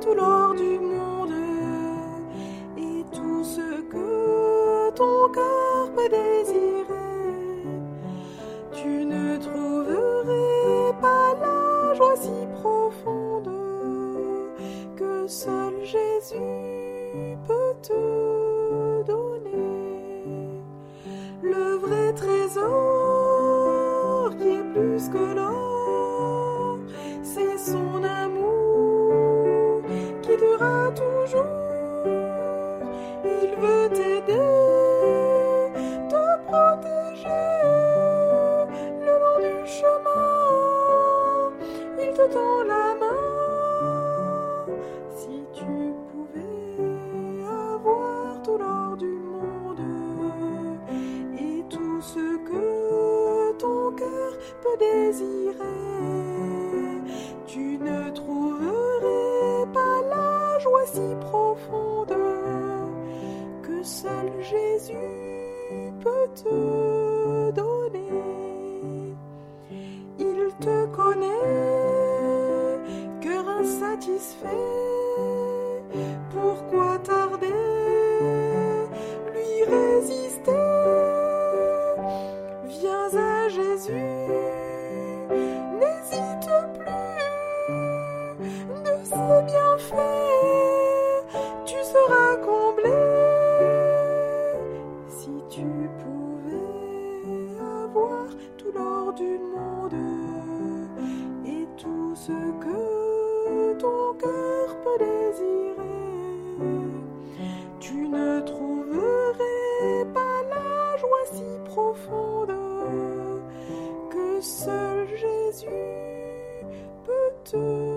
tout l'or du monde et tout ce que ton cœur peut désirer. Tu ne trouverais pas la joie si profonde que seul Jésus peut te donner. Le vrai trésor qui est plus que Si tu pouvais avoir tout l'or du monde et tout ce que ton cœur peut désirer, tu ne trouverais pas la joie si profonde que seul Jésus peut te donner. Cœur insatisfait. Pourquoi tarder, lui résister. Viens à Jésus, n'hésite plus. De ses bienfaits, tu seras comblé. Si tu pouvais avoir tout l'or du ton cœur peut désirer. Tu ne trouverais pas la joie si profonde que seul Jésus peut te